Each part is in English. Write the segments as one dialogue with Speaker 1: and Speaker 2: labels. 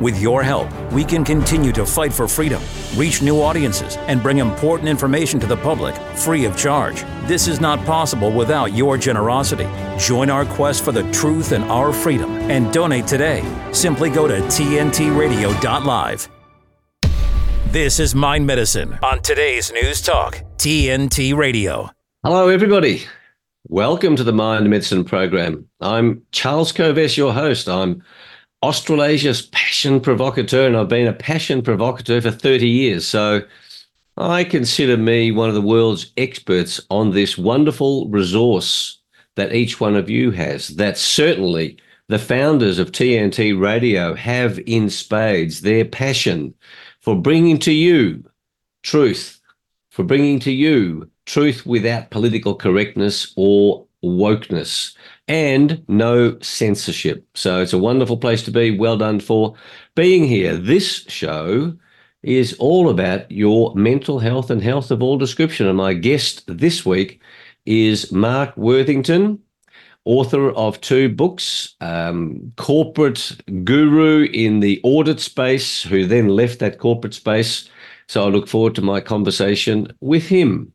Speaker 1: With your help, we can continue to fight for freedom, reach new audiences, and bring important information to the public free of charge. This is not possible without your generosity. Join our quest for the truth and our freedom and donate today. Simply go to tntradio.live. This is Mind Medicine on today's News Talk, TNT Radio.
Speaker 2: Hello, everybody. Welcome to the Mind Medicine program. I'm Charles Kovess, your host. I'm Australasia's passion provocateur, and I've been a passion provocateur for 30 years. So I consider me one of the world's experts on this wonderful resource that each one of you has. That certainly the founders of TNT Radio have in spades their passion for bringing to you truth, for bringing to you truth without political correctness or wokeness and no censorship. So it's a wonderful place to be. Well done for being here. This show is all about your mental health and health of all description. And my guest this week is Mark Worthington, author of two books, um, corporate guru in the audit space, who then left that corporate space. So I look forward to my conversation with him.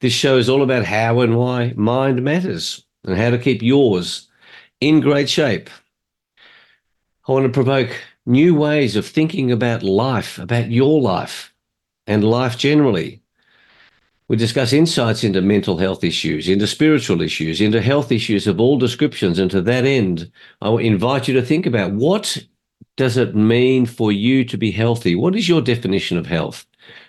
Speaker 2: This show is all about how and why mind matters and how to keep yours in great shape. I want to provoke new ways of thinking about life, about your life, and life generally. We discuss insights into mental health issues, into spiritual issues, into health issues of all descriptions. And to that end, I invite you to think about what does it mean for you to be healthy? What is your definition of health?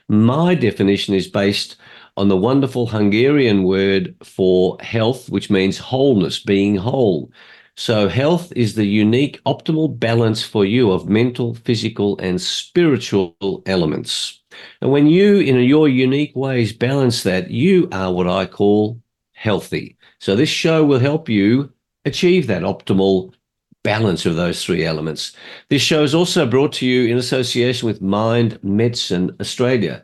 Speaker 2: My definition is based on the wonderful Hungarian word for health, which means wholeness, being whole. So, health is the unique optimal balance for you of mental, physical, and spiritual elements. And when you, in your unique ways, balance that, you are what I call healthy. So, this show will help you achieve that optimal balance of those three elements. This show is also brought to you in association with Mind Medicine Australia.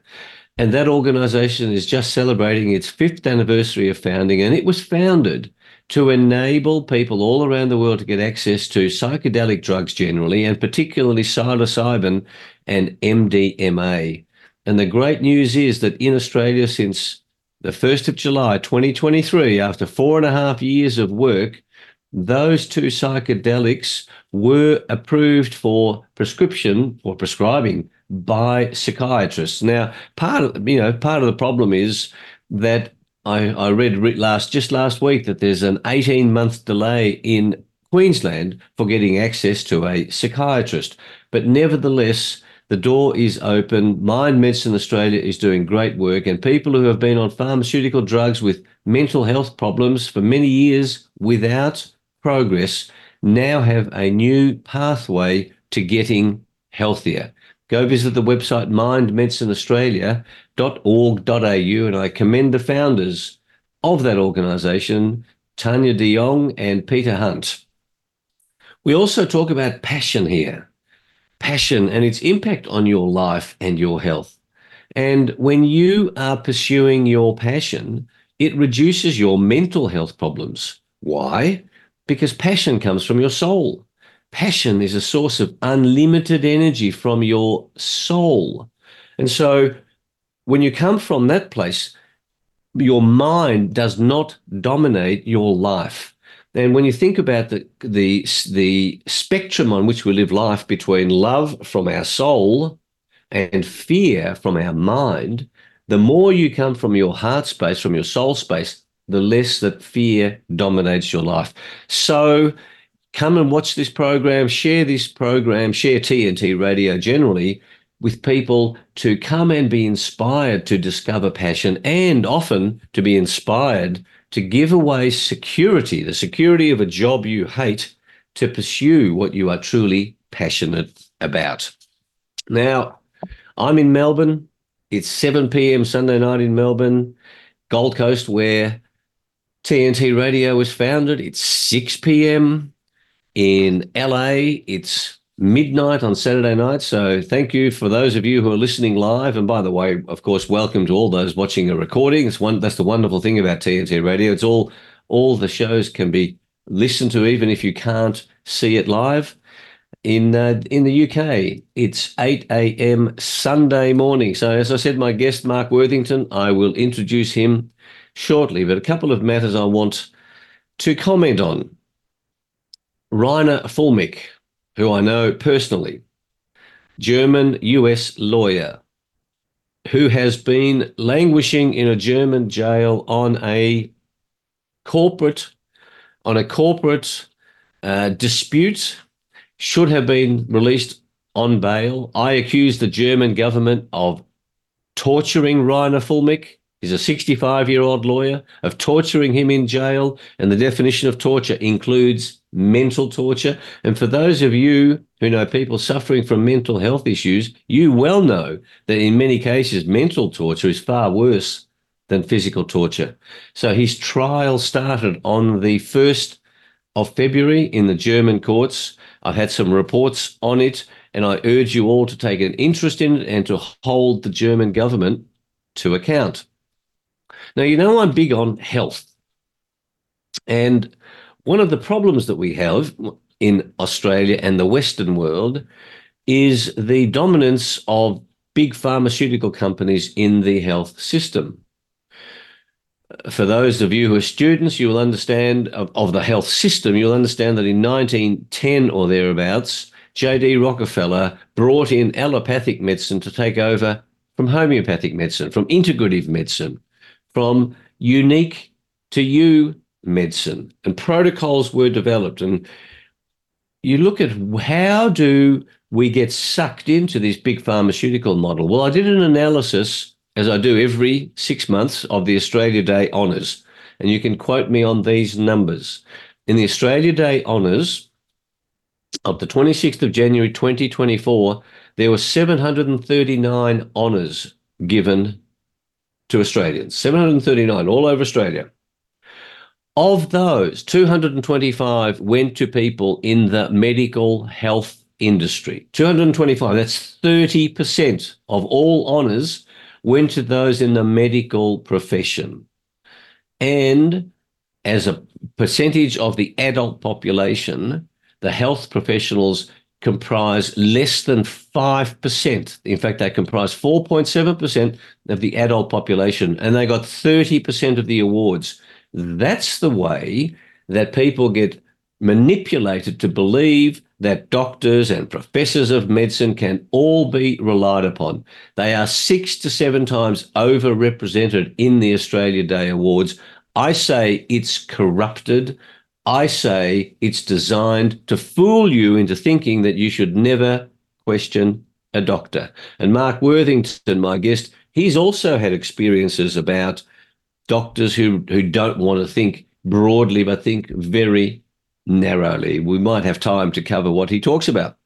Speaker 2: And that organization is just celebrating its fifth anniversary of founding, and it was founded to enable people all around the world to get access to psychedelic drugs generally, and particularly psilocybin and MDMA. And the great news is that in Australia, since the 1st of July 2023, after four and a half years of work, those two psychedelics were approved for prescription or prescribing by psychiatrists. Now, part of you know part of the problem is that I, I read last just last week that there's an 18 month delay in Queensland for getting access to a psychiatrist, but nevertheless. The door is open. Mind Medicine Australia is doing great work, and people who have been on pharmaceutical drugs with mental health problems for many years without progress now have a new pathway to getting healthier go visit the website mindmedicineaustralia.org.au and I commend the founders of that organization, Tanya de Jong and Peter Hunt. We also talk about passion here, passion and its impact on your life and your health. And when you are pursuing your passion, it reduces your mental health problems. Why? Because passion comes from your soul. Passion is a source of unlimited energy from your soul. And so when you come from that place, your mind does not dominate your life. And when you think about the, the, the spectrum on which we live life between love from our soul and fear from our mind, the more you come from your heart space, from your soul space, the less that fear dominates your life. So come and watch this program, share this program, share TNT radio generally with people to come and be inspired to discover passion and often to be inspired to give away security, the security of a job you hate, to pursue what you are truly passionate about. Now, I'm in Melbourne. It's 7 p.m. Sunday night in Melbourne, Gold Coast, where TNT Radio was founded. It's 6 p.m. In LA, it's midnight on Saturday night. So thank you for those of you who are listening live. And by the way, of course, welcome to all those watching a recording. It's one that's the wonderful thing about TNT Radio. It's all all the shows can be listened to even if you can't see it live. In uh, in the UK, it's 8 a.m. Sunday morning. So, as I said, my guest Mark Worthington, I will introduce him shortly. But a couple of matters I want to comment on. Reiner Fuellmich, who I know personally, German US lawyer, who has been languishing in a German jail on a corporate on a corporate uh, dispute should have been released on bail. I accuse the German government of torturing Reiner Fuellmich. He's a 65 year old lawyer, of torturing him in jail. And the definition of torture includes mental torture. And for those of you who know people suffering from mental health issues, you well know that in many cases, mental torture is far worse than physical torture. So his trial started on the 1st of February in the German courts. I've had some reports on it, and I urge you all to take an interest in it and to hold the German government to account. Now, you know, I'm big on health. And one of the problems that we have in Australia and the Western world is the dominance of big pharmaceutical companies in the health system for those of you who are students, you will understand of, of, the health system, you'll understand that in 1910 or thereabouts, J.D. Rockefeller brought in allopathic medicine to take over from homeopathic medicine, from integrative medicine, from unique to you medicine. And protocols were developed. And you look at how do we get sucked into this big pharmaceutical model? Well, I did an analysis as I do every six months, of the Australia Day Honours. And you can quote me on these numbers. In the Australia Day Honours of the 26th of January 2024, there were 739 honours given to Australians, 739 all over Australia. Of those, 225 went to people in the medical health industry. 225, that's 30% of all honours went to those in the medical profession. And as a percentage of the adult population, the health professionals comprise less than 5%. In fact, they comprise 4.7% of the adult population, and they got 30% of the awards. That's the way that people get manipulated to believe that doctors and professors of medicine can all be relied upon. They are six to seven times overrepresented in the Australia Day Awards. I say it's corrupted. I say it's designed to fool you into thinking that you should never question a doctor. And Mark Worthington, my guest, he's also had experiences about doctors who, who don't want to think broadly, but think very narrowly. We might have time to cover what he talks about.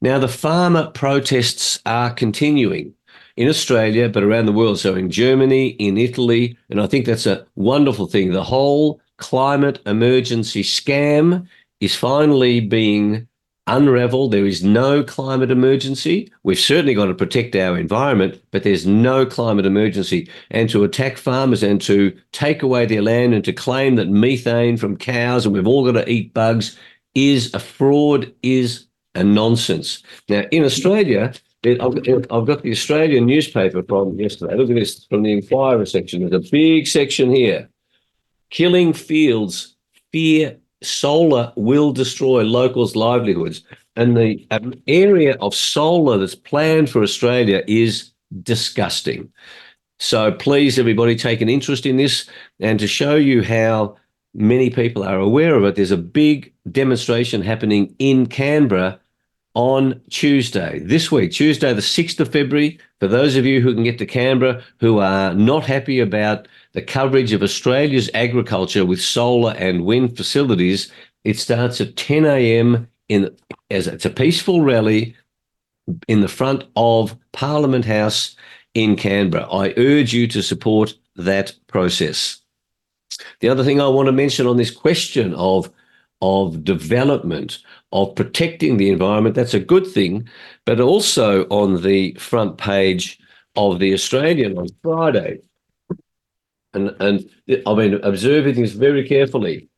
Speaker 2: Now, the farmer protests are continuing in Australia, but around the world. So in Germany, in Italy, and I think that's a wonderful thing. The whole climate emergency scam is finally being unraveled. There is no climate emergency. We've certainly got to protect our environment, but there's no climate emergency. And to attack farmers and to take away their land and to claim that methane from cows and we've all got to eat bugs is a fraud, is a nonsense. Now, in Australia, I've got the Australian newspaper from yesterday. Look at this from the Inquirer section. There's a big section here. Killing fields, fear solar will destroy locals' livelihoods. And the um, area of solar that's planned for Australia is disgusting. So please, everybody, take an interest in this. And to show you how many people are aware of it, there's a big demonstration happening in Canberra on Tuesday, this week, Tuesday, the 6th of February. For those of you who can get to Canberra who are not happy about the coverage of Australia's agriculture with solar and wind facilities. It starts at 10 a.m. in as it's a peaceful rally in the front of Parliament House in Canberra. I urge you to support that process. The other thing I want to mention on this question of of development, of protecting the environment, that's a good thing, but also on the front page of the Australian on Friday, and and I've been observing things very carefully.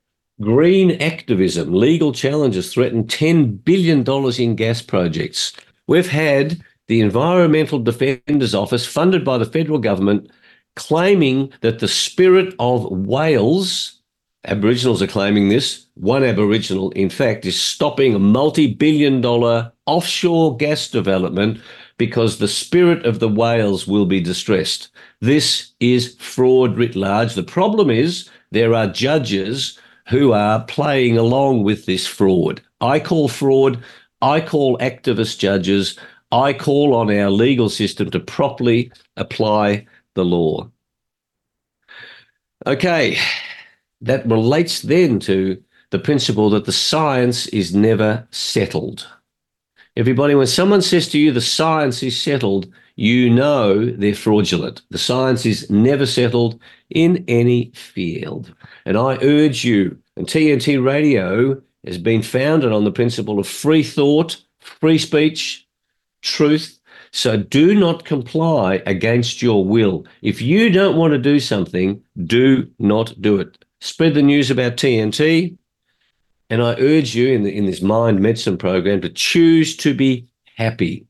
Speaker 2: Green activism, legal challenges threaten $10 billion in gas projects. We've had the Environmental Defenders Office, funded by the federal government, claiming that the spirit of whales, Aboriginals are claiming this, one Aboriginal, in fact, is stopping a multi billion dollar offshore gas development because the spirit of the whales will be distressed. This is fraud writ large. The problem is there are judges who are playing along with this fraud. I call fraud, I call activist judges, I call on our legal system to properly apply the law. Okay, that relates then to the principle that the science is never settled. Everybody, when someone says to you the science is settled, you know they're fraudulent. The science is never settled in any field. And I urge you, and TNT Radio has been founded on the principle of free thought, free speech, truth. So do not comply against your will. If you don't want to do something, do not do it. Spread the news about TNT. And I urge you in, the, in this mind medicine program to choose to be happy.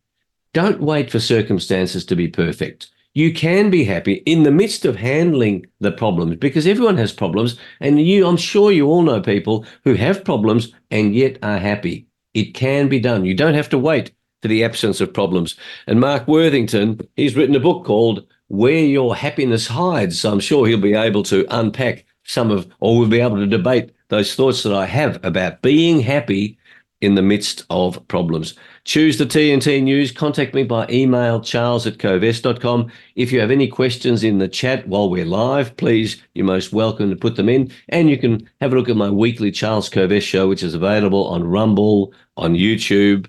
Speaker 2: Don't wait for circumstances to be perfect. You can be happy in the midst of handling the problems because everyone has problems. And you, I'm sure you all know people who have problems and yet are happy. It can be done. You don't have to wait for the absence of problems. And Mark Worthington, he's written a book called Where Your Happiness Hides. So I'm sure he'll be able to unpack some of, or we'll be able to debate those thoughts that I have about being happy in the midst of problems. Choose the TNT News. Contact me by email, charles at kovess.com. If you have any questions in the chat while we're live, please, you're most welcome to put them in. And you can have a look at my weekly Charles Kovess show, which is available on Rumble, on YouTube,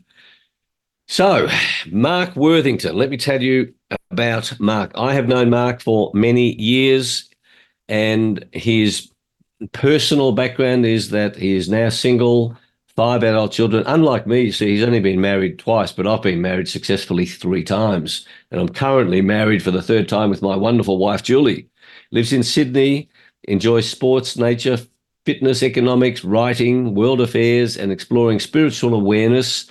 Speaker 2: so, Mark Worthington, let me tell you about Mark. I have known Mark for many years, and his personal background is that he is now single, five adult children. Unlike me, see, he's only been married twice, but I've been married successfully three times. And I'm currently married for the third time with my wonderful wife, Julie. Lives in Sydney, enjoys sports, nature, fitness, economics, writing, world affairs, and exploring spiritual awareness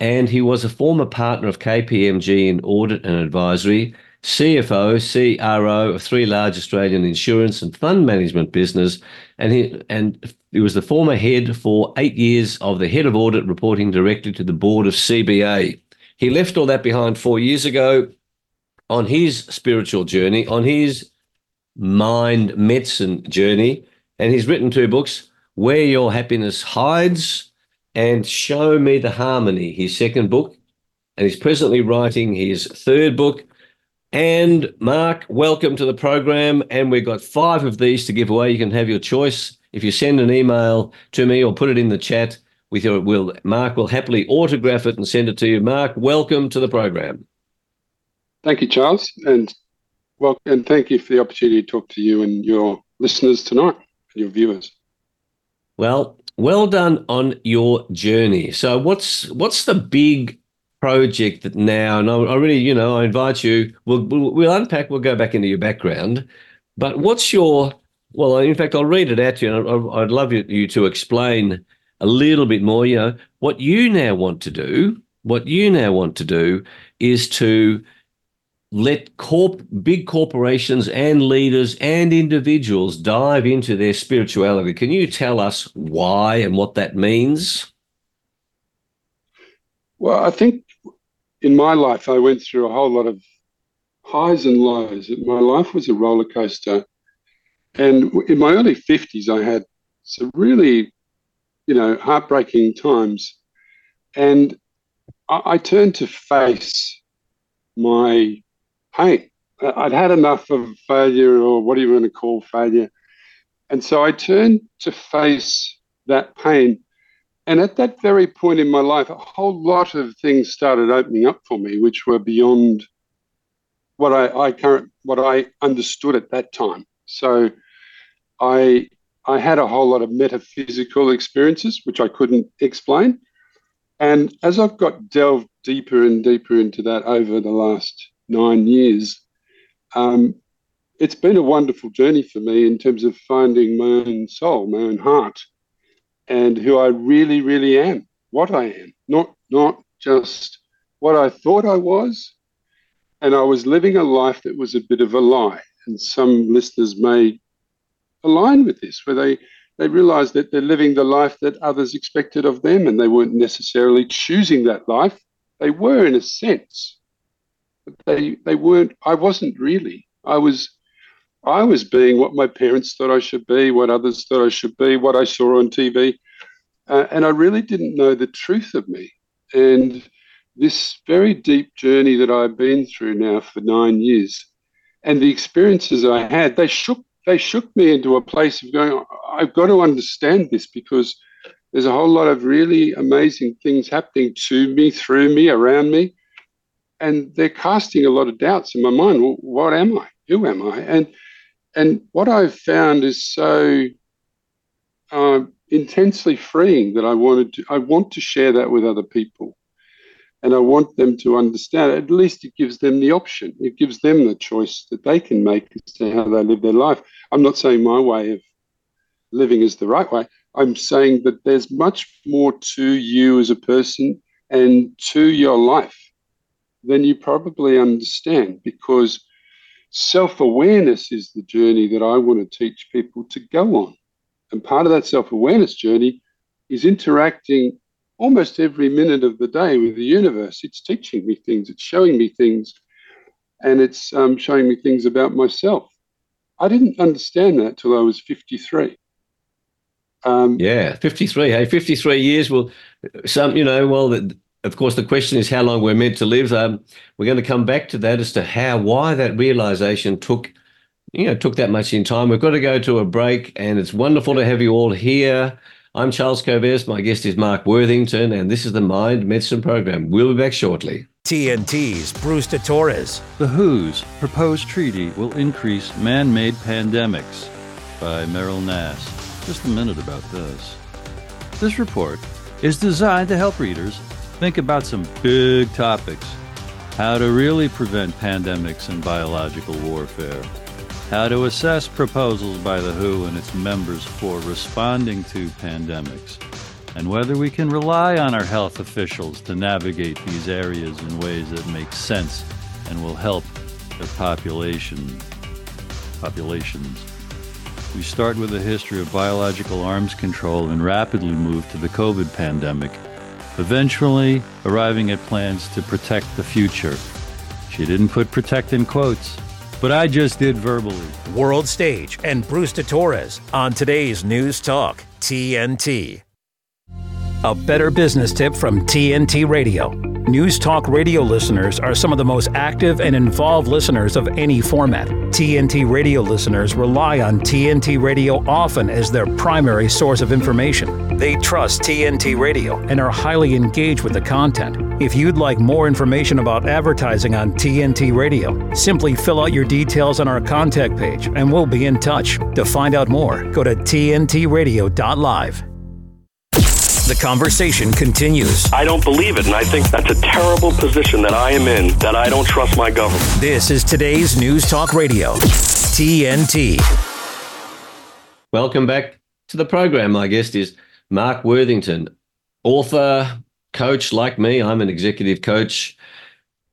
Speaker 2: and he was a former partner of KPMG in audit and advisory, CFO, CRO of three large Australian insurance and fund management business, and he and he was the former head for eight years of the head of audit, reporting directly to the board of CBA. He left all that behind four years ago on his spiritual journey, on his mind medicine journey, and he's written two books: "Where Your Happiness Hides." and Show Me the Harmony, his second book. And he's presently writing his third book. And Mark, welcome to the program. And we've got five of these to give away. You can have your choice. If you send an email to me or put it in the chat with your will, Mark will happily autograph it and send it to you. Mark, welcome to the program.
Speaker 3: Thank you, Charles. And well, and thank you for the opportunity to talk to you and your listeners tonight, and your viewers.
Speaker 2: Well, well done on your journey. So, what's what's the big project that now? And I, really, you know, I invite you. We'll, we'll, we'll unpack. We'll go back into your background. But what's your well? In fact, I'll read it out to you. And I'd love you, you to explain a little bit more. You know, what you now want to do. What you now want to do is to let corp big corporations and leaders and individuals dive into their spirituality. Can you tell us why and what that means?
Speaker 3: Well, I think in my life I went through a whole lot of highs and lows. My life was a roller coaster. And in my early 50s, I had some really, you know, heartbreaking times. And I, I turned to face my pain. I'd had enough of failure, or what do you want to call failure. And so I turned to face that pain. And at that very point in my life, a whole lot of things started opening up for me, which were beyond what I, I current what I understood at that time. So I I had a whole lot of metaphysical experiences which I couldn't explain. And as I've got delved deeper and deeper into that over the last nine years, um, it's been a wonderful journey for me in terms of finding my own soul, my own heart. And who I really, really am, what I am, not not just what I thought I was. And I was living a life that was a bit of a lie. And some listeners may align with this, where they they realize that they're living the life that others expected of them and they weren't necessarily choosing that life. They were in a sense, but they, they weren't, I wasn't really. I was I was being what my parents thought I should be, what others thought I should be, what I saw on TV. Uh, and I really didn't know the truth of me. And this very deep journey that I've been through now for nine years and the experiences I had, they shook they shook me into a place of going, I've got to understand this because there's a whole lot of really amazing things happening to me, through me, around me. And they're casting a lot of doubts in my mind. Well, what am I? Who am I? And and what I've found is so uh, intensely freeing that I wanted to I want to share that with other people. And I want them to understand. At least it gives them the option. It gives them the choice that they can make as to how they live their life. I'm not saying my way of living is the right way. I'm saying that there's much more to you as a person and to your life than you probably understand because self awareness is the journey that I want to teach people to go on. And part of that self awareness journey is interacting almost every minute of the day with the universe. It's teaching me things, it's showing me things, and it's um, showing me things about myself. I didn't understand that till I was 53.
Speaker 2: Um, yeah, 53. Hey, 53 years. Well, some, you know, well, of course, the question is how long we're meant to live. Um, we're going to come back to that as to how, why that realization took, you know, took that much in time. We've got to go to a break, and it's wonderful to have you all here. I'm Charles Kovess. My guest is Mark Worthington, and this is the Mind Medicine Program. We'll be back shortly.
Speaker 1: TNT's Bruce de Torres.
Speaker 4: The WHO's proposed treaty will increase man made pandemics by Meryl Nass. Just a minute about this. This report is designed to help readers think about some big topics. How to really prevent pandemics and biological warfare, how to assess proposals by the WHO and its members for responding to pandemics. And whether we can rely on our health officials to navigate these areas in ways that make sense and will help their population populations. We start with a history of biological arms control and rapidly move to the COVID pandemic, eventually arriving at plans to protect the future. She didn't put protect in quotes, but I just did verbally.
Speaker 1: World Stage and Bruce de Torres on today's News Talk, TNT. A better business tip from TNT Radio. News Talk radio listeners are some of the most active and involved listeners of any format. TNT radio listeners rely on TNT Radio often as their primary source of information. They trust TNT Radio and are highly engaged with the content. If you'd like more information about advertising on TNT Radio, simply fill out your details on our contact page and we'll be in touch. To find out more, go to tntradio.live. The conversation continues.
Speaker 5: I don't believe it, and I think that's a terrible position that I am in, that I don't trust my government.
Speaker 1: This is today's News Talk Radio, TNT.
Speaker 2: Welcome back to the program. My guest is Mark Worthington, author, coach like me. I'm an executive coach.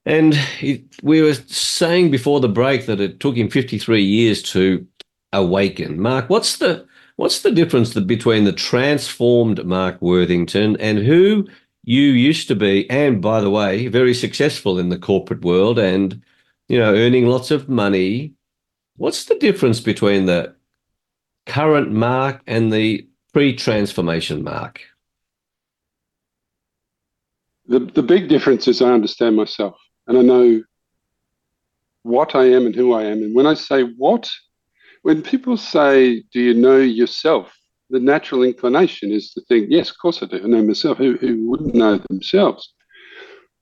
Speaker 2: And he, we were saying before the break that it took him 53 years to awaken. Mark, what's the What's the difference between the transformed Mark Worthington and who you used to be? And by the way, very successful in the corporate world and, you know, earning lots of money. What's the difference between the current Mark and the pre transformation Mark?
Speaker 3: The, the big difference is I understand myself and I know what I am and who I am. And when I say what, when people say, Do you know yourself? The natural inclination is to think, Yes, of course I do. I know myself. Who, who wouldn't know themselves?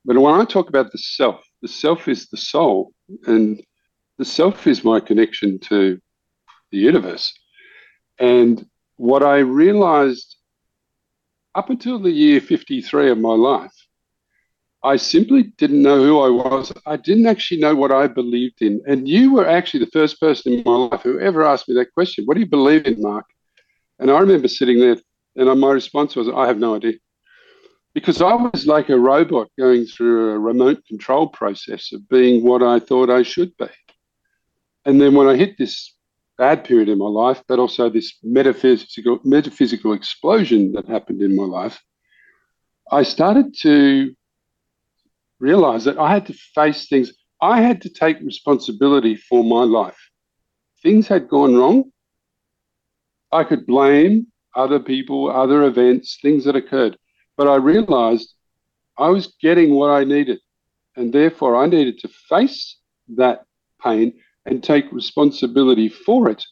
Speaker 3: But when I talk about the self, the self is the soul, and the self is my connection to the universe. And what I realized up until the year 53 of my life I simply didn't know who I was. I didn't actually know what I believed in. And you were actually the first person in my life who ever asked me that question. What do you believe in, Mark? And I remember sitting there And my response was, I have no idea. Because I was like a robot going through a remote control process of being what I thought I should be. And then when I hit this bad period in my life, but also this metaphysical metaphysical explosion that happened in my life, I started to realize that I had to face things. I had to take responsibility for my life. Things had gone wrong. I could blame other people, other events, things that occurred. But I realized I was getting what I needed. And therefore, I needed to face that pain and take responsibility for it.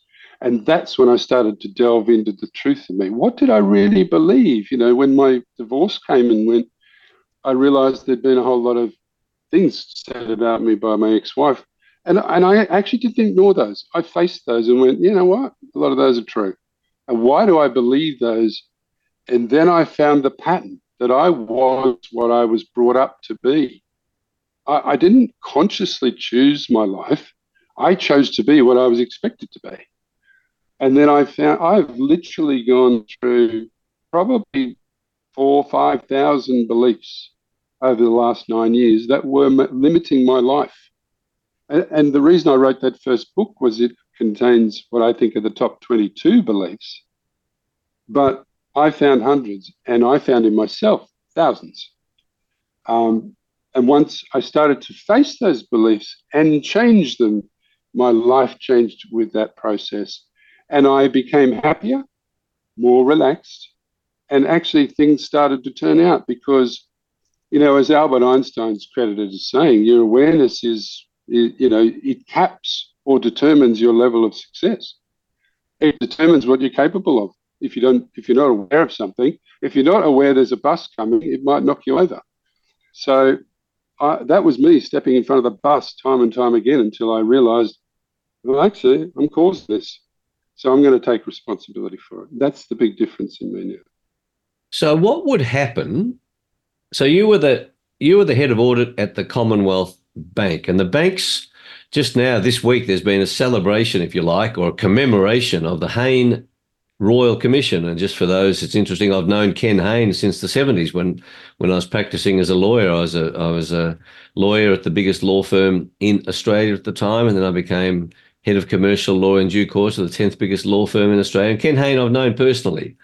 Speaker 3: And that's when I started to delve into the truth of me. What did I really believe? You know, when my divorce came and went, I realized there'd been a whole lot of things said about me by my ex wife. And, and I actually didn't ignore those. I faced those and went, you know what? A lot of those are true. And why do I believe those? And then I found the pattern that I was what I was brought up to be. I, I didn't consciously choose my life. I chose to be what I was expected to be. And then I found I've literally gone through probably four, 5,000 beliefs over the last nine years that were limiting my life. And, and the reason I wrote that first book was it contains what I think are the top 22 beliefs. But I found hundreds, and I found in myself thousands. Um, and once I started to face those beliefs and change them my life changed with that process. And I became happier, more relaxed, and actually things started to turn out because, you know, as Albert Einstein's credited as saying, your awareness is, you know, it caps or determines your level of success. It determines what you're capable of. If you don't, if you're not aware of something, if you're not aware there's a bus coming, it might knock you over. So I, that was me stepping in front of the bus time and time again until I realized well, actually, I'm causing this. So I'm going to take responsibility for it. That's the big difference in me now.
Speaker 2: So what would happen? So you were the you were the head of audit at the Commonwealth Bank, and the banks just now this week there's been a celebration, if you like, or a commemoration of the Hayne Royal Commission. And just for those, it's interesting. I've known Ken Hayne since the 70s when when I was practicing as a lawyer. I was a I was a lawyer at the biggest law firm in Australia at the time, and then I became head of commercial law in due course of the 10th biggest law firm in Australia. And Ken Hayne, I've known personally.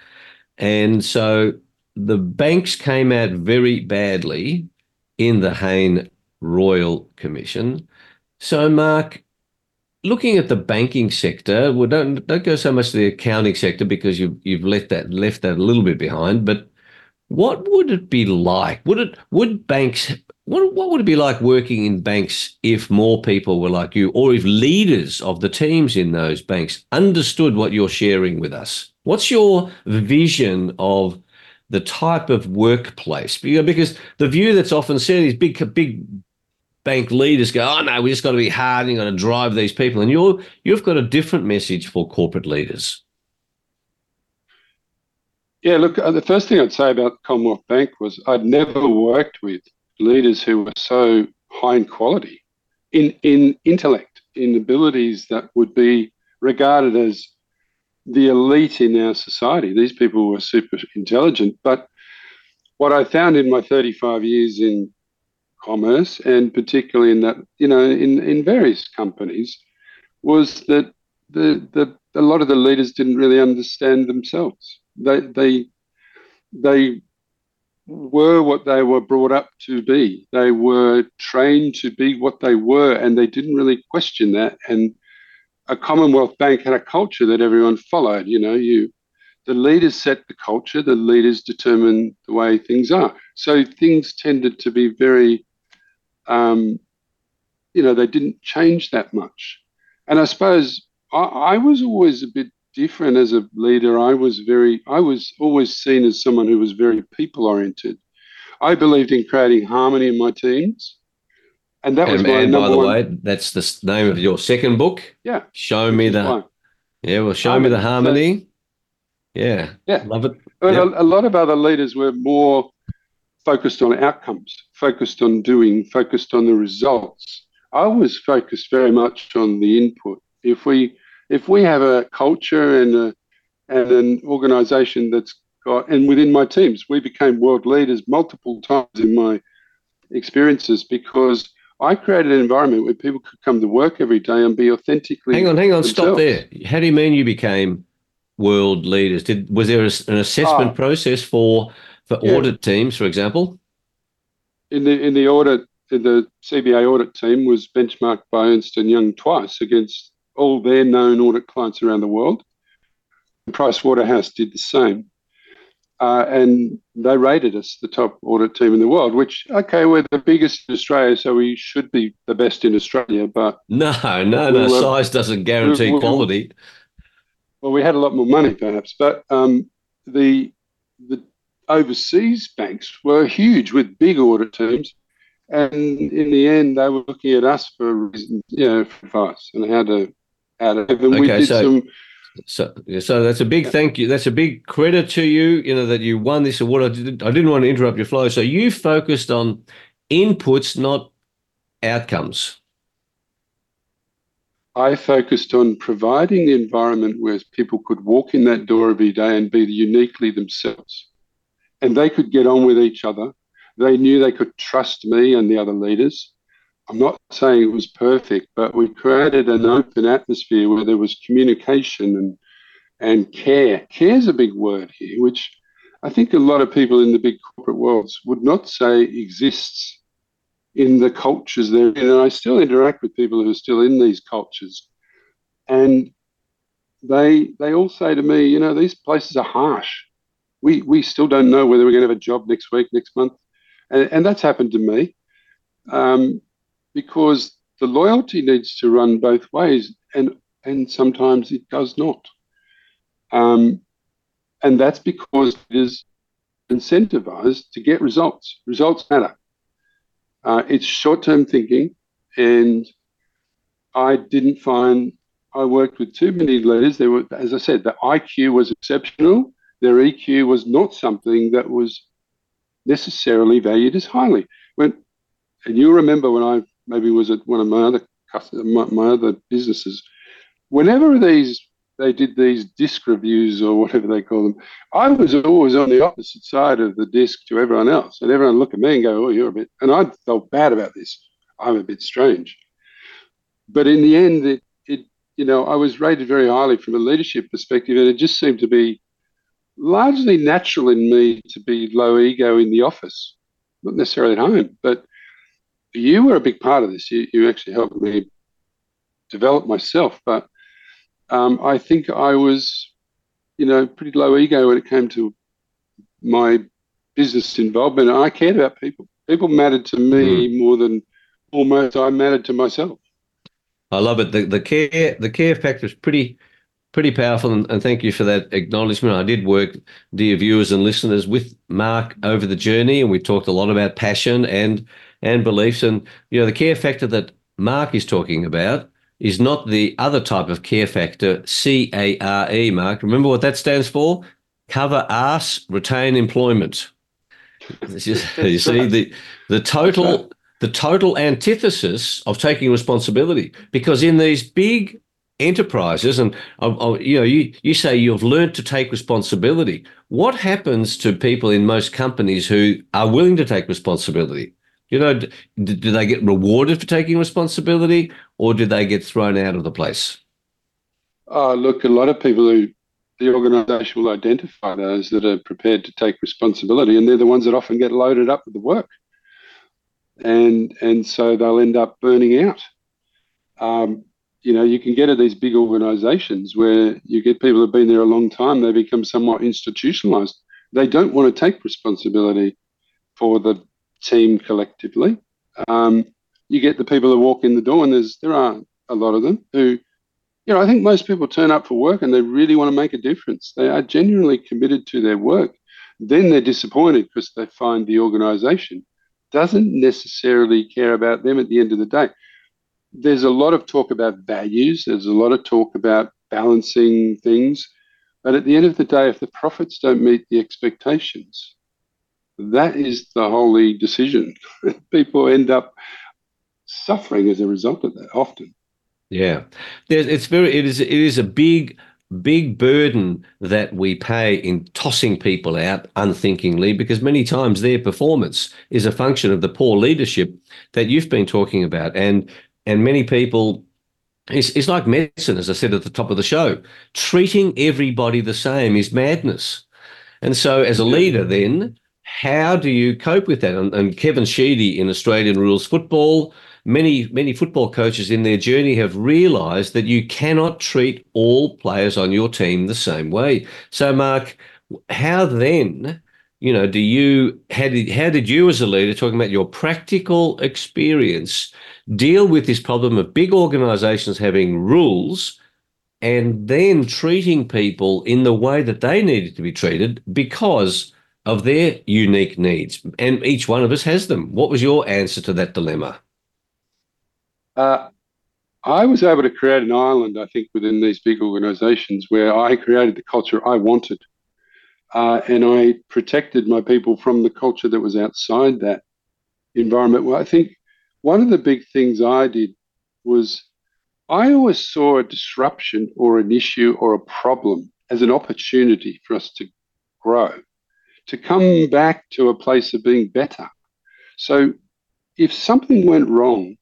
Speaker 2: And so the banks came out very badly in the Hayne Royal Commission. So, Mark, looking at the banking sector, well, don't don't go so much to the accounting sector because you've you've left that left that a little bit behind. But what would it be like? Would it would banks what, what would it be like working in banks if more people were like you, or if leaders of the teams in those banks understood what you're sharing with us? What's your vision of the type of workplace? Because the view that's often said is big, big bank leaders go, "Oh no, we just got to be hard and got to drive these people," and you're you've got a different message for corporate leaders.
Speaker 3: Yeah, look, uh, the first thing I'd say about Commonwealth Bank was I'd never worked with leaders who were so high in quality, in, in intellect, in abilities that would be regarded as the elite in our society. These people were super intelligent. But what I found in my 35 years in commerce, and particularly in that, you know, in, in various companies, was that the, the a lot of the leaders didn't really understand themselves. They they they were what they were brought up to be. They were trained to be what they were, and they didn't really question that. And a Commonwealth Bank had a culture that everyone followed. You know, you the leaders set the culture, the leaders determine the way things are. So things tended to be very, um, you know, they didn't change that much. And I suppose I, I was always a bit different as a leader. I was very, I was always seen as someone who was very people oriented. I believed in creating harmony in my teams. And that was and, my and by the one. way,
Speaker 2: that's the name of your second book.
Speaker 3: Yeah.
Speaker 2: Show me the, yeah, well, show harmony. me the harmony. yeah.
Speaker 3: Yeah.
Speaker 2: Love it.
Speaker 3: Yep. a, a lot of other leaders were more focused on outcomes, focused on doing, focused on the results. I was focused very much on the input. If we if we have a culture and a, and an organization that's got, and within my teams, we became world leaders multiple times in my experiences because I created an environment where people could come to work every day and be authentically.
Speaker 2: Hang on, hang on,
Speaker 3: themselves.
Speaker 2: stop there. How do you mean you became world leaders? Did was there a, an assessment
Speaker 3: Oh.
Speaker 2: process for for
Speaker 3: Yeah.
Speaker 2: audit teams, for example?
Speaker 3: in the in the audit, in the CBA audit team was benchmarked by Ernst and Young twice against all their known audit clients around the world. Price Waterhouse did the same, uh, and they rated us the top audit team in the world. Which okay, we're the biggest in Australia, so we should be the best in Australia. But
Speaker 2: No, no, no.
Speaker 3: Were-
Speaker 2: Size doesn't guarantee
Speaker 3: we- we-
Speaker 2: quality.
Speaker 3: well, we had a lot more money perhaps, but um, the the overseas banks were huge with big audit teams, and in the end, they were looking at us for you know, for advice and how to how to. And we
Speaker 2: Okay,
Speaker 3: did
Speaker 2: so-
Speaker 3: some.
Speaker 2: So, so that's a big thank you. That's a big credit to you. You know that you won this award. I didn't, I didn't want to interrupt your flow. So you focused on inputs, not outcomes.
Speaker 3: I focused on providing the environment where people could walk in that door every day and be uniquely themselves. And they could get on with each other. They knew they could trust me and the other leaders. I'm not saying it was perfect, but we created an open atmosphere where there was communication and and care. Care is a big word here, which I think a lot of people in the big corporate worlds would not say exists in the cultures they're in. And I still interact with people who are still in these cultures. And they they all say to me, you know, these places are harsh. We we still don't know whether we're going to have a job next week, next month. And, and that's happened to me. Um, because the loyalty needs to run both ways and and sometimes it does not. Um, and that's because it is incentivized to get results. Results matter. Uh, it's short term thinking, and I didn't find I worked with too many leaders. There were, as I said, the IQ was exceptional. Their EQ was not something that was necessarily valued as highly. When, and you remember when I maybe was at one of my other my, my other businesses, whenever these they did these disc reviews or whatever they call them, I was always on the opposite side of the disc to everyone else, and everyone look at me and go, "Oh, you're a bit," and I felt bad about this. I'm a bit strange, but in the end, it, it, you know, I was rated very highly from a leadership perspective, and it just seemed to be largely natural in me to be low ego in the office, not necessarily at home, but you were a big part of this. You, you actually helped me develop myself, but um, I think I was, you know, pretty low ego when it came to my business involvement. I cared about people. People mattered to me more than almost I mattered to myself.
Speaker 2: I love it. The the care the care factor is pretty pretty powerful, and, and thank you for that acknowledgement. I did work, dear viewers and listeners, with Mark over the journey, and we talked a lot about passion and and beliefs. And you know, the care factor that Mark is talking about is not the other type of care factor, C A R E. Mark, remember what that stands for? Cover ass, retain employment. Just- you see the the total the total antithesis of taking responsibility because in these big enterprises and you know you you say you've learned to take responsibility what happens to people in most companies who are willing to take responsibility you know d- do they get rewarded for taking responsibility or do they get thrown out of the place
Speaker 3: Oh, look, a lot of people who the organisation will identify those that are prepared to take responsibility, and they're the ones that often get loaded up with the work, and and so they'll end up burning out. Um, you know, you can get at these big organisations where you get people who've been there a long time; they become somewhat institutionalised. They don't want to take responsibility for the team collectively. Um, you get the people who walk in the door, and there's there are a lot of them who you know, I think most people turn up for work and they really want to make a difference. They are genuinely committed to their work. Then they're disappointed because they find the organization doesn't necessarily care about them at the end of the day. There's a lot of talk about values, there's a lot of talk about balancing things. But at the end of the day, if the profits don't meet the expectations, that is the holy decision. people end up suffering as a result of that often.
Speaker 2: Yeah, There's, it's very it is it is a big big burden that we pay in tossing people out unthinkingly because many times their performance is a function of the poor leadership that you've been talking about. And and many people it's, it's like medicine as i said at the top of the show. Treating everybody the same is madness. And so as a leader then how do you cope with that? And, and kevin sheedy in australian rules football many many football coaches in their journey have realized that you cannot treat all players on your team the same way. So mark how then you know do you how did how did you as a leader talking about your practical experience deal with this problem of big organizations having rules and then treating people in the way that they needed to be treated because of their unique needs and each one of us has them what was your answer to that dilemma
Speaker 3: uh, I was able to create an island, I think, within these big organizations where I created the culture I wanted. Uh, and I protected my people from the culture that was outside that environment. Well, I think one of the big things I did was I always saw a disruption or an issue or a problem as an opportunity for us to grow, to come back to a place of being better. So if something went wrong,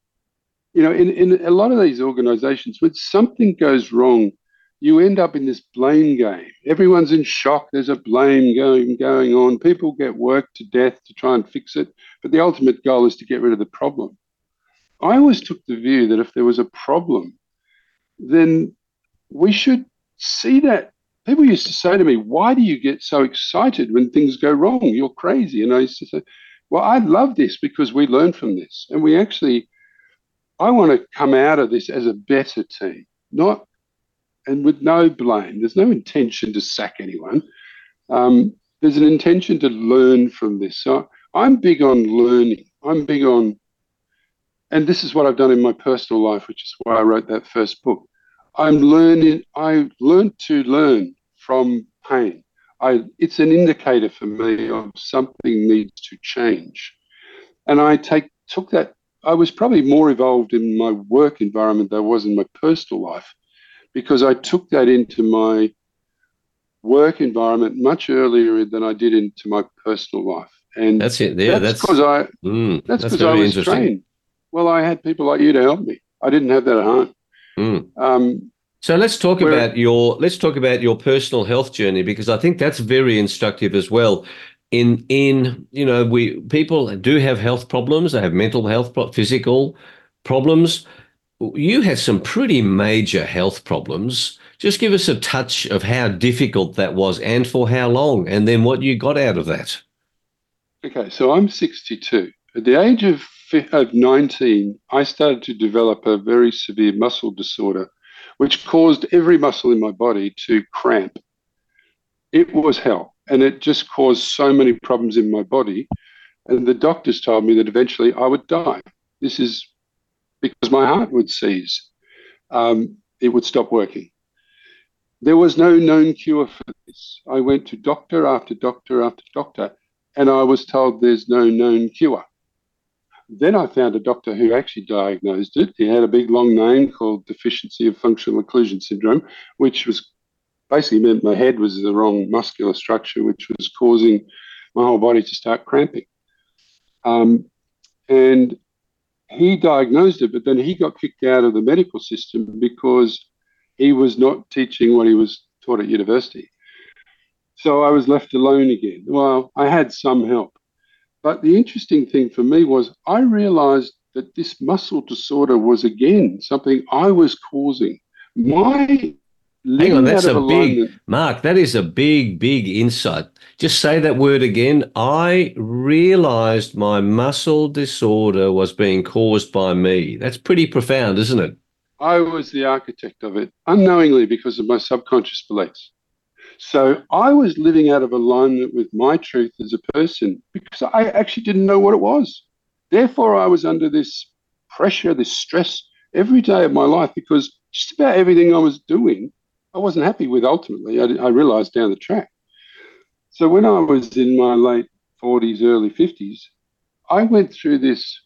Speaker 3: you know, in, in a lot of these organizations, when something goes wrong, you end up in this blame game. Everyone's in shock. There's a blame going going on. People get worked to death to try and fix it, but the ultimate goal is to get rid of the problem. I always took the view that if there was a problem, then we should see that. People used to say to me, "Why do you get so excited when things go wrong? You're crazy." And I used to say, "Well, I love this because we learn from this, and we actually." I want to come out of this as a better team, not and with no blame. There's no intention to sack anyone. Um, there's an intention to learn from this. So I'm big on learning. I'm big on, and this is what I've done in my personal life, which is why I wrote that first book. I'm learning. I learned to learn from pain. I, it's an indicator for me of something needs to change, and I take took that I was probably more involved in my work environment than I was in my personal life because I took that into my work environment much earlier than I did into my personal life. And
Speaker 2: that's it. Yeah,
Speaker 3: that's because I mm, that's because I was trained. Well, I had people like you to help me. I didn't have that at home.
Speaker 2: Mm. Um, so let's talk about your let's talk about your personal health journey because I think that's very instructive as well. In in you know we people do have health problems. They have mental health physical problems. You had some pretty major health problems. Just give us a touch of how difficult that was and for how long and then what you got out of that.
Speaker 3: Okay so i'm 62 at the age of, of 19 i started to develop a very severe muscle disorder which caused every muscle in my body to cramp it was hell and it just caused so many problems in my body. And the doctors told me that eventually I would die. This is because my heart would seize, um, it would stop working. There was no known cure for this. I went to doctor after doctor after doctor, and I was told there's no known cure. Then I found a doctor who actually diagnosed it. He had a big long name called deficiency of functional occlusion syndrome, which was basically meant my head was the wrong muscular structure, which was causing my whole body to start cramping. Um, and he diagnosed it, but then he got kicked out of the medical system because he was not teaching what he was taught at university. So I was left alone again. Well, I had some help. But the interesting thing for me was I realized that this muscle disorder was again something I was causing. My
Speaker 2: Hang on, that's a big Mark. That is a big, big insight. Just say that word again. I realized my muscle disorder was being caused by me. That's pretty profound, isn't it?
Speaker 3: I was the architect of it unknowingly because of my subconscious beliefs. So I was living out of alignment with my truth as a person because I actually didn't know what it was. Therefore, I was under this pressure, this stress every day of my life because just about everything I was doing I wasn't happy with ultimately. I, I realized down the track. So when I was in my late 40s, early 50s, I went through this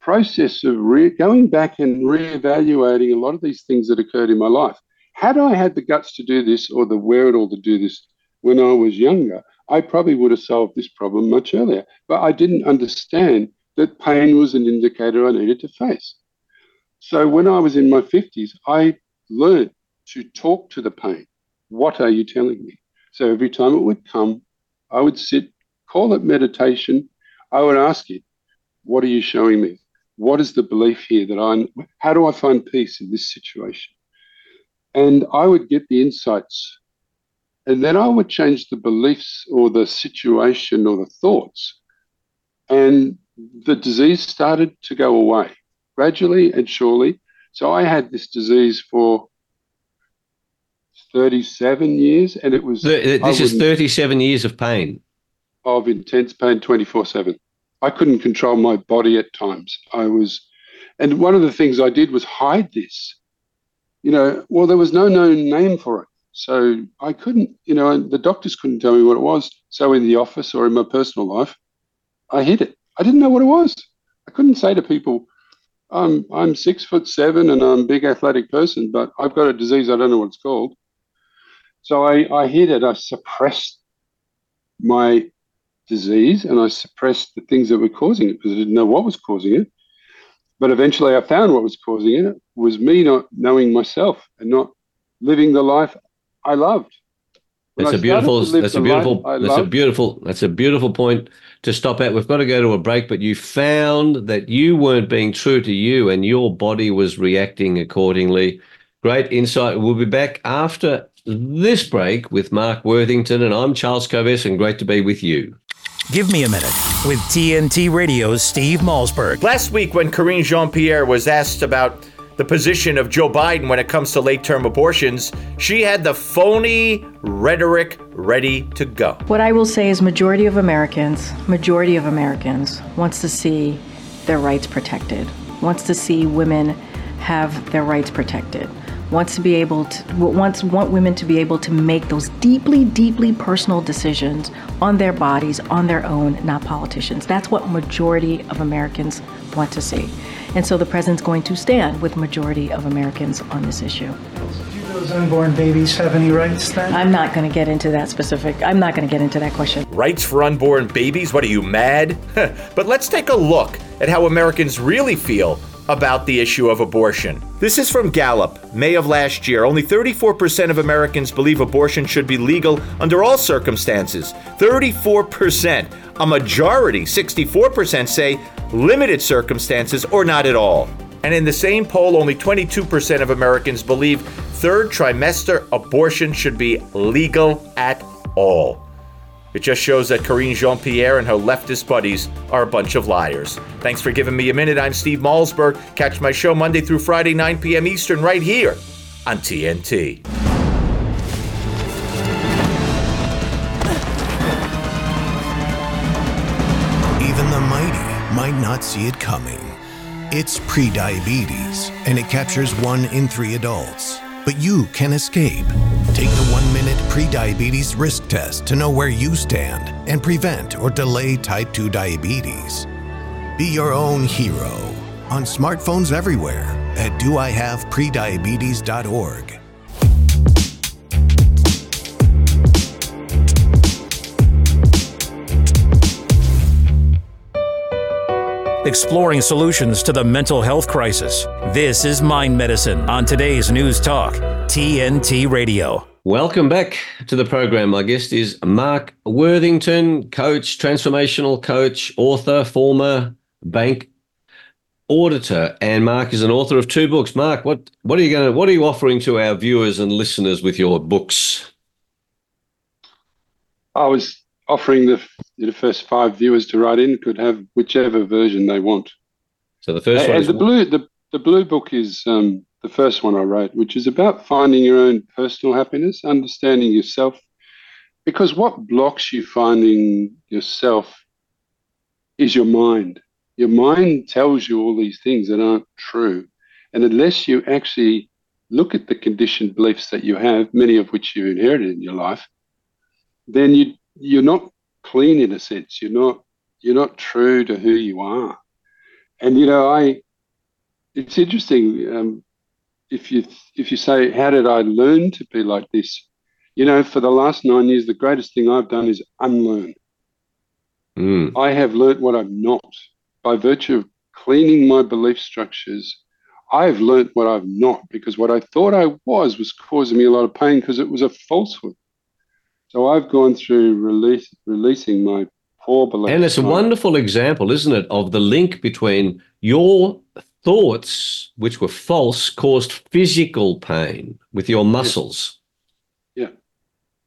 Speaker 3: process of re- going back and reevaluating a lot of these things that occurred in my life. Had I had the guts to do this or the wherewithal to do this when I was younger, I probably would have solved this problem much earlier. But I didn't understand that pain was an indicator I needed to face. So when I was in my 50s, I learned to talk to the pain. What are you telling me? So every time it would come, I would sit, call it meditation. I would ask it, What are you showing me? What is the belief here that I'm, how do I find peace in this situation? And I would get the insights. And then I would change the beliefs or the situation or the thoughts. And the disease started to go away gradually and surely. So I had this disease for 37 years, and it was.
Speaker 2: This is 37 years of pain.
Speaker 3: Of intense pain 24 7. I couldn't control my body at times. I was. And one of the things I did was hide this. You know, well, there was no known name for it. So I couldn't, you know, the doctors couldn't tell me what it was. So in the office or in my personal life, I hid it. I didn't know what it was. I couldn't say to people, I'm I'm six foot seven and I'm a big athletic person, but I've got a disease I don't know what it's called. So I, I hid it. I suppressed my disease and I suppressed the things that were causing it because I didn't know what was causing it. But eventually I found what was causing it, was me not knowing myself and not living the life I loved.
Speaker 2: That's a beautiful. That's a beautiful. That's a beautiful. That's a beautiful point to stop at. We've got to go to a break, but you found that you weren't being true to you, and your body was reacting accordingly. Great insight. We'll be back after this break with Mark Worthington, and I'm Charles Kovess, and great to be with you.
Speaker 1: Give me a minute with TNT Radio's Steve Malzberg.
Speaker 6: Last week, when Karine Jean Pierre was asked about the position of Joe Biden when it comes to late term abortions, she had the phony rhetoric ready to go.
Speaker 7: What I will say is majority of Americans, majority of Americans wants to see their rights protected. Wants to see women have their rights protected. Wants to be able to wants want women to be able to make those deeply deeply personal decisions on their bodies on their own, not politicians. That's what majority of Americans want to see. And so the president's going to stand with majority of Americans on this issue.
Speaker 8: Do those unborn babies have any rights then?
Speaker 7: I'm not going to get into that specific. I'm not going to get into that question.
Speaker 6: Rights for unborn babies? What are you mad? but let's take a look at how Americans really feel about the issue of abortion. This is from Gallup, May of last year. Only 34% of Americans believe abortion should be legal under all circumstances. 34%. A majority, 64%, say limited circumstances, or not at all. And in the same poll, only 22% of Americans believe third trimester abortion should be legal at all. It just shows that Karine Jean Pierre and her leftist buddies are a bunch of liars. Thanks for giving me a minute. I'm Steve Malzberg. Catch my show Monday through Friday, 9 p.m. Eastern, right here on TNT.
Speaker 9: Even the mighty might not see it coming. It's prediabetes, and it captures one in three adults. But you can escape. Take the one minute prediabetes risk test to know where you stand and prevent or delay type 2 diabetes. Be your own hero on smartphones everywhere at doihaveprediabetes.org.
Speaker 1: exploring solutions to the mental health crisis. This is Mind Medicine on today's News Talk, TNT Radio.
Speaker 2: Welcome back to the program. My guest is Mark Worthington, coach, transformational coach, author, former bank auditor, and Mark is an author of two books. Mark, what what are you going to what are you offering to our viewers and listeners with your books?
Speaker 3: I was offering the the first five viewers to write in could have whichever version they want.
Speaker 2: So the first
Speaker 3: one,
Speaker 2: and
Speaker 3: the blue the, the blue book is um, the first one I wrote, which is about finding your own personal happiness, understanding yourself, because what blocks you finding yourself is your mind. Your mind tells you all these things that aren't true, and unless you actually look at the conditioned beliefs that you have, many of which you inherited in your life, then you you're not clean in a sense. You're not you're not true to who you are. And you know, I it's interesting. Um, if you if you say, how did I learn to be like this? You know, for the last nine years, the greatest thing I've done is unlearn.
Speaker 2: Mm.
Speaker 3: I have learnt what I'm not by virtue of cleaning my belief structures. I've learnt what I'm not because what I thought I was was causing me a lot of pain because it was a falsehood. So I've gone through release, releasing my poor beliefs.
Speaker 2: And it's a wonderful example, isn't it, of the link between your thoughts, which were false, caused physical pain with your muscles.
Speaker 3: Yeah.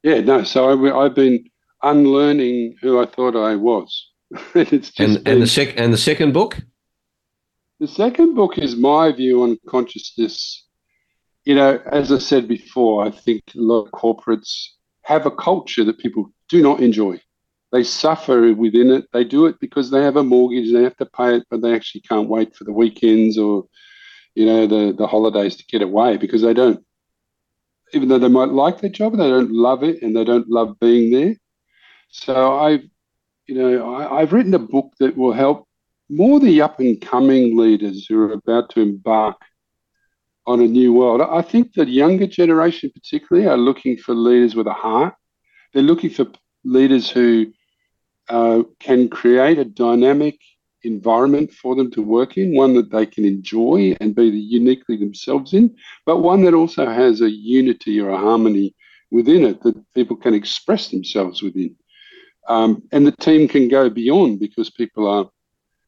Speaker 3: Yeah, no. So I, I've been unlearning who I thought I was. it's just
Speaker 2: And,
Speaker 3: been-
Speaker 2: and, the sec- and the second book?
Speaker 3: The second book is my view on consciousness. You know, as I said before, I think a lot of corporates have a culture that people do not enjoy. They suffer within it. They do it because they have a mortgage, they have to pay it, but they actually can't wait for the weekends or, you know, the, the holidays to get away because they don't, even though they might like their job, they don't love it and they don't love being there. So I've, you know, I, I've written a book that will help more the up and coming leaders who are about to embark on a new world. I think the younger generation, particularly, are looking for leaders with a heart. They're looking for leaders who uh, can create a dynamic environment for them to work in, one that they can enjoy and be uniquely themselves in, but one that also has a unity or a harmony within it that people can express themselves within. Um, and the team can go beyond because people are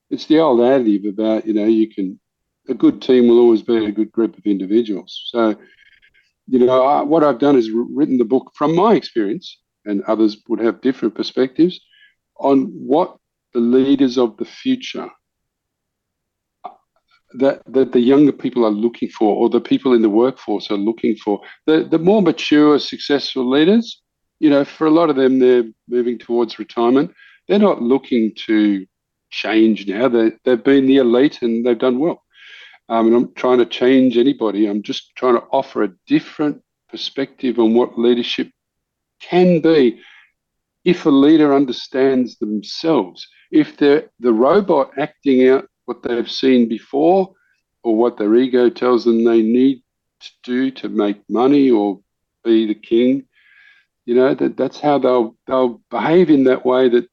Speaker 3: it's the old adage about you know you can a good team will always be a good group of individuals so you know I, what i've done is written the book from my experience and others would have different perspectives on what the leaders of the future that that the younger people are looking for or the people in the workforce are looking for the the more mature successful leaders you know for a lot of them they're moving towards retirement they're not looking to change now. They, they've been the elite and they've done well. Um, and I'm trying to change anybody. I'm just trying to offer a different perspective on what leadership can be if a leader understands themselves. If they're the robot acting out what they've seen before or what their ego tells them they need to do to make money or be the king, you know, that, that's how they'll they'll behave in that way that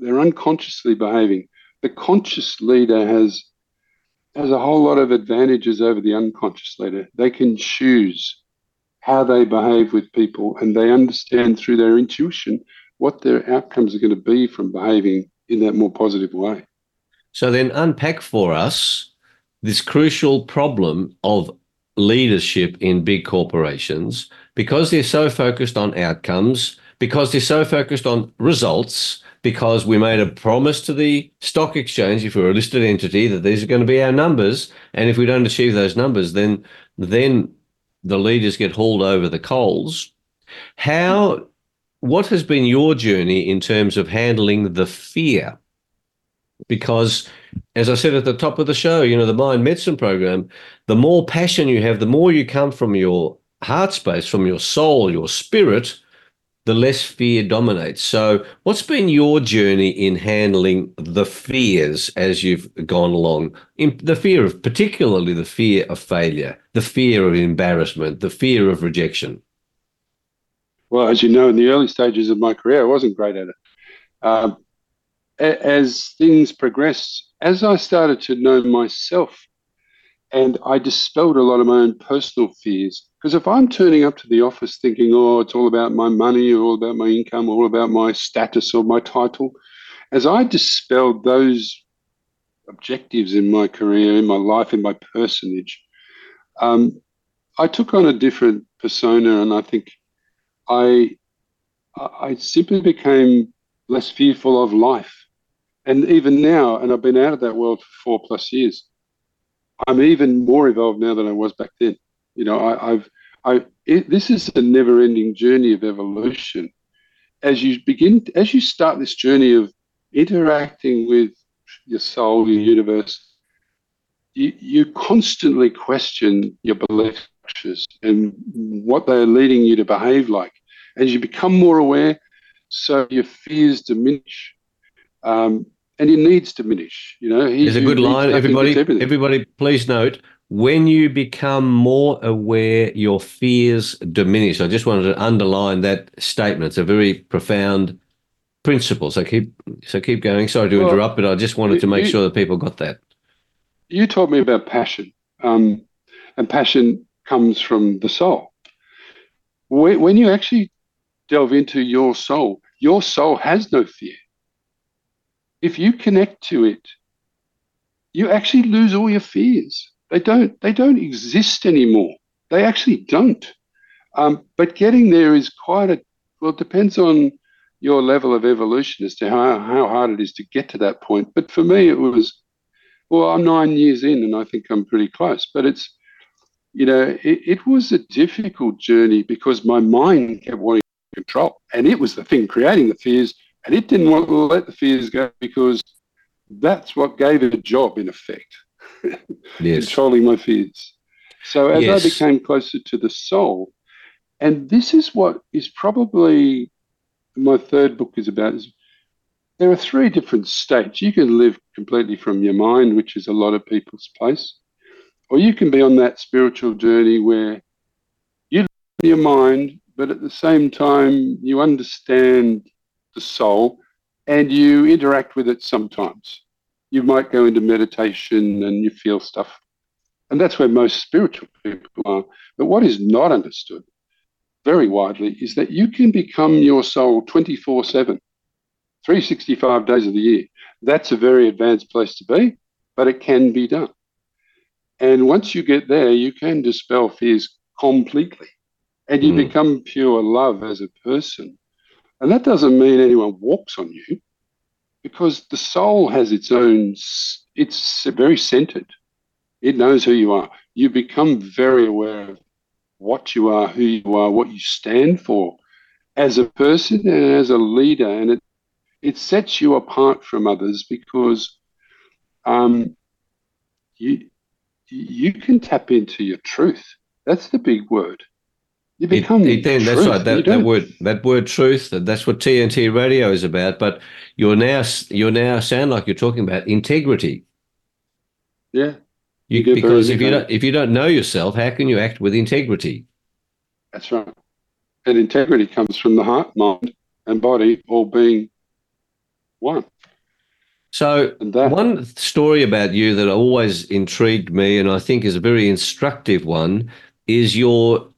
Speaker 3: they're unconsciously behaving. The conscious leader has has a whole lot of advantages over the unconscious leader. They can choose how they behave with people, and they understand through their intuition what their outcomes are going to be from behaving in that more positive way.
Speaker 2: So then unpack for us this crucial problem of leadership in big corporations because they're so focused on outcomes, because they're so focused on results, because we made a promise to the stock exchange if we're a listed entity that these are going to be our numbers and if we don't achieve those numbers then then the leaders get hauled over the coals how what has been your journey in terms of handling the fear because as i said at the top of the show you know the mind medicine program the more passion you have the more you come from your heart space from your soul your spirit the less fear dominates. So, what's been your journey in handling the fears as you've gone along? In the fear of, particularly the fear of failure, the fear of embarrassment, the fear of rejection.
Speaker 3: Well, as you know, in the early stages of my career, I wasn't great at it. Um, as things progressed, as I started to know myself, and I dispelled a lot of my own personal fears. Because if I'm turning up to the office thinking, oh, it's all about my money, or all about my income, or all about my status or my title, as I dispelled those objectives in my career, in my life, in my personage, um, I took on a different persona, and I think I I simply became less fearful of life. And even now, and I've been out of that world for four plus years. I'm even more evolved now than I was back then. You know, I, have I it, this is a never-ending journey of evolution. As you begin, as you start this journey of interacting with your soul, your universe, you, you constantly question your belief structures and what they are leading you to behave like. As you become more aware, so your fears diminish. Um, and your needs diminish. You know,
Speaker 2: there's a good line. Everybody, everybody, please note when you become more aware, your fears diminish. I just wanted to underline that statement. It's a very profound principle. So keep so keep going. Sorry to well, interrupt, but I just wanted to make you, sure that people got that.
Speaker 3: You told me about passion, um, and passion comes from the soul. When, when you actually delve into your soul, your soul has no fear. If you connect to it, you actually lose all your fears they don't they don't exist anymore. They actually don't. Um, but getting there is quite a well. It depends on your level of evolution as to how, how hard it is to get to that point. But for me, it was well. I'm nine years in, and I think I'm pretty close. But it's you know it, it was a difficult journey because my mind kept wanting control, and it was the thing creating the fears, and it didn't want to let the fears go because that's what gave it a job in effect yes. controlling my fears. So as yes. I became closer to the soul, and this is what is probably my third book is about is there are three different states. You can live completely from your mind, which is a lot of people's place, or you can be on that spiritual journey where you live in your mind, but at the same time you understand the soul and you interact with it sometimes you might go into meditation and you feel stuff. And that's where most spiritual people are. But what is not understood very widely is that you can become your soul 24 7, 365 days of the year. That's a very advanced place to be, but it can be done. And once you get there, you can dispel fears completely and you mm. become pure love as a person. And that doesn't mean anyone walks on you because the soul has its own, it's very centered. It knows who you are. You become very aware of what you are, who you are, what you stand for as a person and as a leader. And it, it sets you apart from others because um, you, you can tap into your truth. That's the big word. You become it,
Speaker 2: it, that's right. That, that word, that word, truth. That's what TNT radio is about. But you're now, you're now sound like you're talking about integrity.
Speaker 3: Yeah.
Speaker 2: You, you because if you don't, if you don't know yourself, how can you act with integrity?
Speaker 3: That's right. And integrity comes from the heart, mind, and body all being one.
Speaker 2: So, one story about you that always intrigued me, and I think is a very instructive one, is your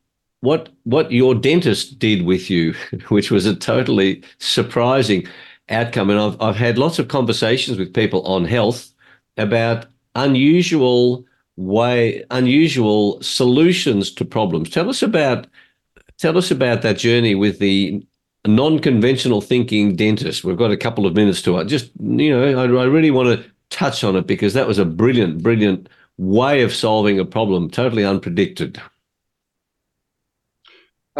Speaker 2: what what your dentist did with you, which was a totally surprising outcome. And I've I've had lots of conversations with people on health about unusual way unusual solutions to problems. Tell us about tell us about that journey with the non-conventional thinking dentist. We've got a couple of minutes to it. Just you know, I, I really want to touch on it because that was a brilliant, brilliant way of solving a problem, totally unpredicted.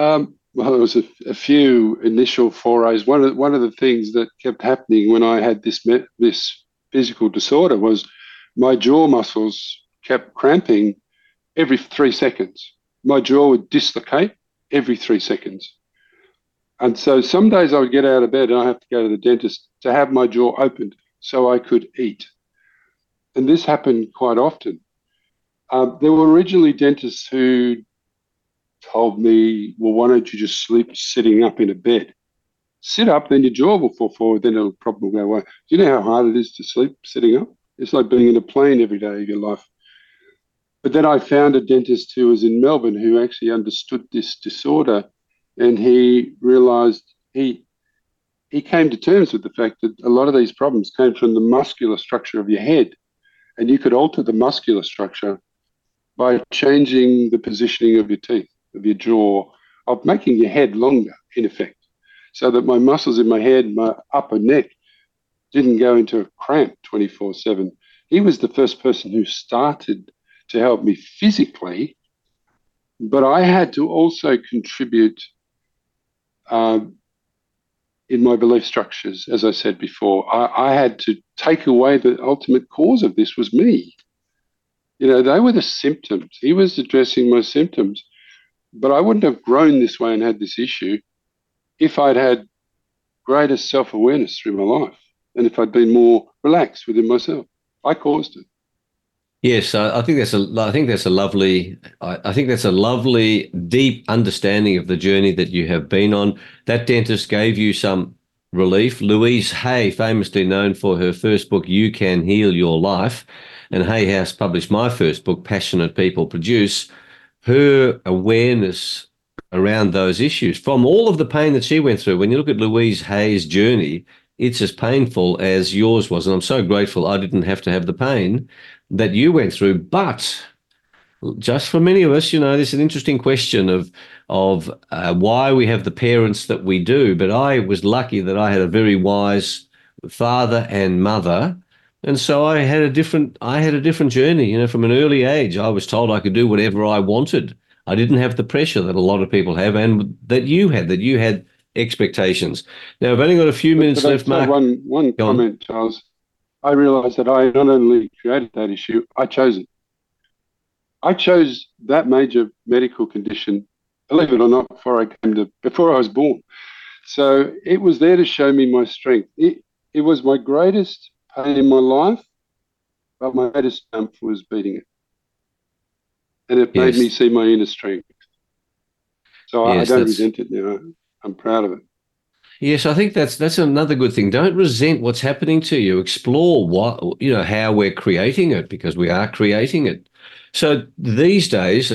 Speaker 3: Um, well, there was a, a, few initial forays. One of one of the things that kept happening when I had this this physical disorder was my jaw muscles kept cramping every three seconds. My jaw would dislocate every three seconds, and so some days I would get out of bed and I have to go to the dentist to have my jaw opened so I could eat. And this happened quite often. Uh, there were originally dentists who told me, well, why don't you just sleep sitting up in a bed? Sit up, then your jaw will fall forward, then it'll probably go away. Do you know how hard it is to sleep sitting up? It's like being in a plane every day of your life. But then I found a dentist who was in Melbourne who actually understood this disorder and he realized he he came to terms with the fact that a lot of these problems came from the muscular structure of your head. And you could alter the muscular structure by changing the positioning of your teeth of your jaw, of making your head longer, in effect, so that my muscles in my head, my upper neck, didn't go into a cramp 24 7. He was the first person who started to help me physically, but I had to also contribute uh, in my belief structures, as I said before. I, I had to take away the ultimate cause of this was me. You know, they were the symptoms. He was addressing my symptoms. But I wouldn't have grown this way and had this issue if I'd had greater self awareness through my life and if I'd been more relaxed within myself. I caused it.
Speaker 2: Yes, I, think that's a. I think that's a lovely. I, think that's a lovely, deep understanding of the journey that you have been on. That dentist gave you some relief. Louise Hay, famously known for her first book, "You Can Heal Your Life," and Hay House published my first book, "Passionate People Produce." Her awareness around those issues from all of the pain that she went through. When you look at Louise Hay's journey, it's as painful as yours was, and I'm so grateful I didn't have to have the pain that you went through. But just for many of us, you know, there's an interesting question of of uh, why we have the parents that we do. But I was lucky that I had a very wise father and mother, and so I had a different I had a different journey. You know, from an early age, I was told I could do whatever I wanted. I didn't have the pressure that a lot of people have, and that you had. That you had expectations. Now, I've only got a few minutes left, Mark.
Speaker 3: One one comment, on. Charles. I realized that I not only created that issue, I chose it. I chose that major medical condition, believe it or not, before I came to before I was born. So it was there to show me my strength. It it was my greatest pain in my life, but my greatest triumph was beating it. And it yes. made me see my inner strength. So yes, I, I don't resent it now. I'm proud of it.
Speaker 2: Yes, I think that's that's another good thing. Don't resent what's happening to you. Explore what you know how we're creating it because we are creating it. So these days,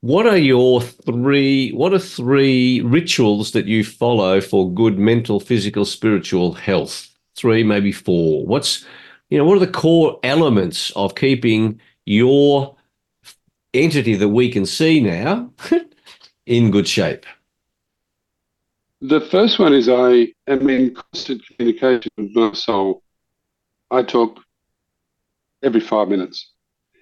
Speaker 2: what are your three? What are three rituals that you follow for good mental, physical, spiritual health? Three, maybe four. What's you know what are the core elements of keeping your entity that we can see now in good shape?
Speaker 3: The first one is I am in constant communication with my soul. I talk every five minutes.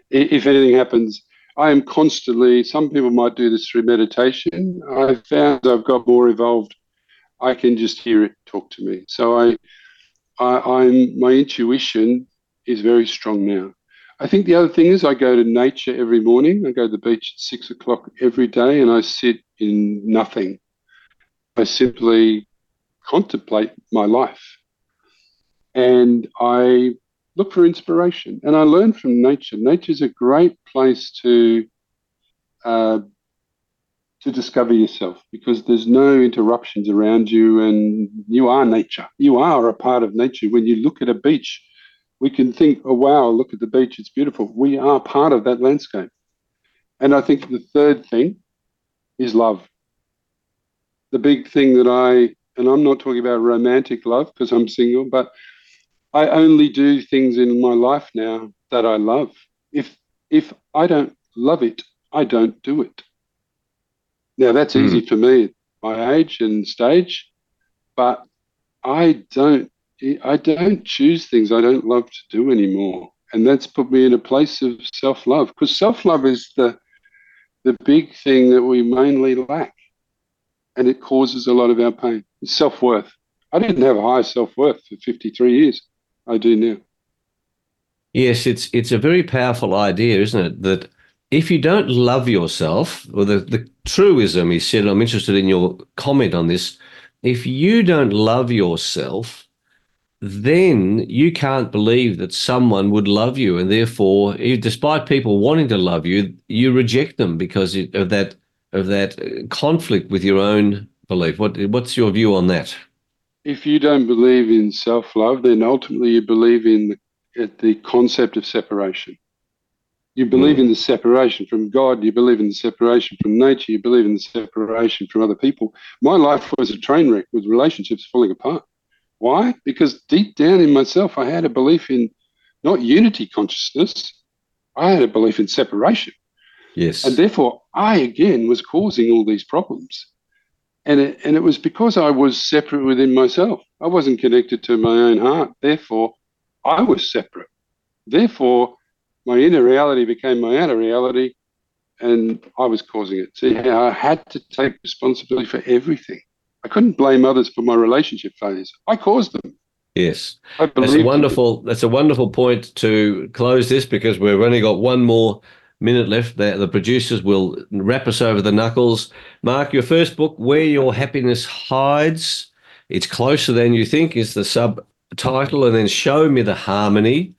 Speaker 3: If anything happens, I am constantly, some people might do this through meditation. I've found I've got more evolved. I can just hear it talk to me. So I, I I'm my intuition is very strong now. I think the other thing is I go to nature every morning. I go to the beach at six o'clock every day and I sit in nothing. I simply contemplate my life and I look for inspiration and I learn from nature. Nature is a great place to uh, to discover yourself because there's no interruptions around you and you are nature. You are a part of nature. When you look at a beach, we can think, oh, wow, look at the beach, it's beautiful. We are part of that landscape. And I think the third thing is love the big thing that I, and I'm not talking about romantic love because I'm single, but I only do things in my life now that I love. If if I don't love it, I don't do it. Now that's mm. easy for me at my age and stage, but I don't I don't choose things I don't love to do anymore. And that's put me in a place of self-love because self-love is the the big thing that we mainly lack and it causes a lot of our pain. Self worth. I didn't have a high self worth for 53 years. I do now.
Speaker 2: Yes, it's it's a very powerful idea, isn't it? That if you don't love yourself, or the, the truism is said, I'm interested in your comment on this. If you don't love yourself, then you can't believe that someone would love you. And therefore, despite people wanting to love you, you reject them because of that of that uh, conflict with your own belief. What what's your view on that?
Speaker 3: If you don't believe in self love, then ultimately you believe in the concept of separation. You believe mm. in the separation from God. You believe in the separation from nature. You believe in the separation from other people. My life was a train wreck with relationships falling apart. Why? Because deep down in myself, I had a belief in not unity consciousness. I had a belief in separation.
Speaker 2: Yes.
Speaker 3: And therefore, I again was causing all these problems. And it, and it was because I was separate within myself. I wasn't connected to my own heart. Therefore, I was separate. Therefore, my inner reality became my outer reality, and I was causing it. See how I had to take responsibility for everything. I couldn't blame others for my relationship failures. I caused them.
Speaker 2: Yes, that's a wonderful. That's a wonderful point to close this because we've only got one more minute left. The, the producers will rap us over the knuckles. Mark, your first book, Where Your Happiness Hides. It's closer than you think, is the subtitle, and then Show Me the Harmony.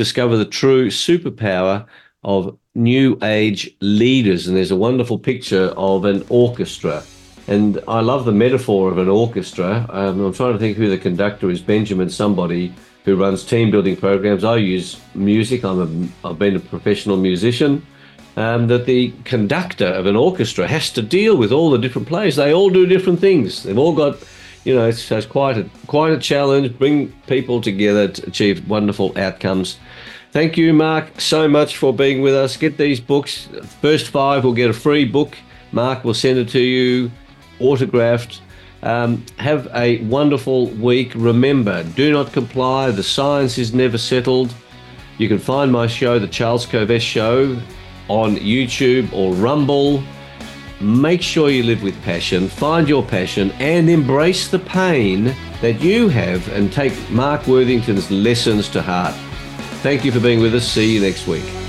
Speaker 2: Discover the true superpower of new age leaders. And there's a wonderful picture of an orchestra. And I love the metaphor of an orchestra. Um, I'm trying to think who the conductor is, Benjamin somebody who runs team building programs. I use music. I'm a, I've been a professional musician. Um, that the conductor of an orchestra has to deal with all the different players. They all do different things. They've all got, you know, it's, it's quite a quite a challenge. Bring people together to achieve wonderful outcomes. Thank you, Mark, so much for being with us. Get these books. First five will get a free book. Mark will send it to you, autographed. Um, have a wonderful week. Remember, do not comply. The science is never settled. You can find my show, The Charles Kovess Show, on YouTube or Rumble. Make sure you live with passion, find your passion, and embrace the pain that you have and take Mark Worthington's lessons to heart. Thank you for being with us. See you next week.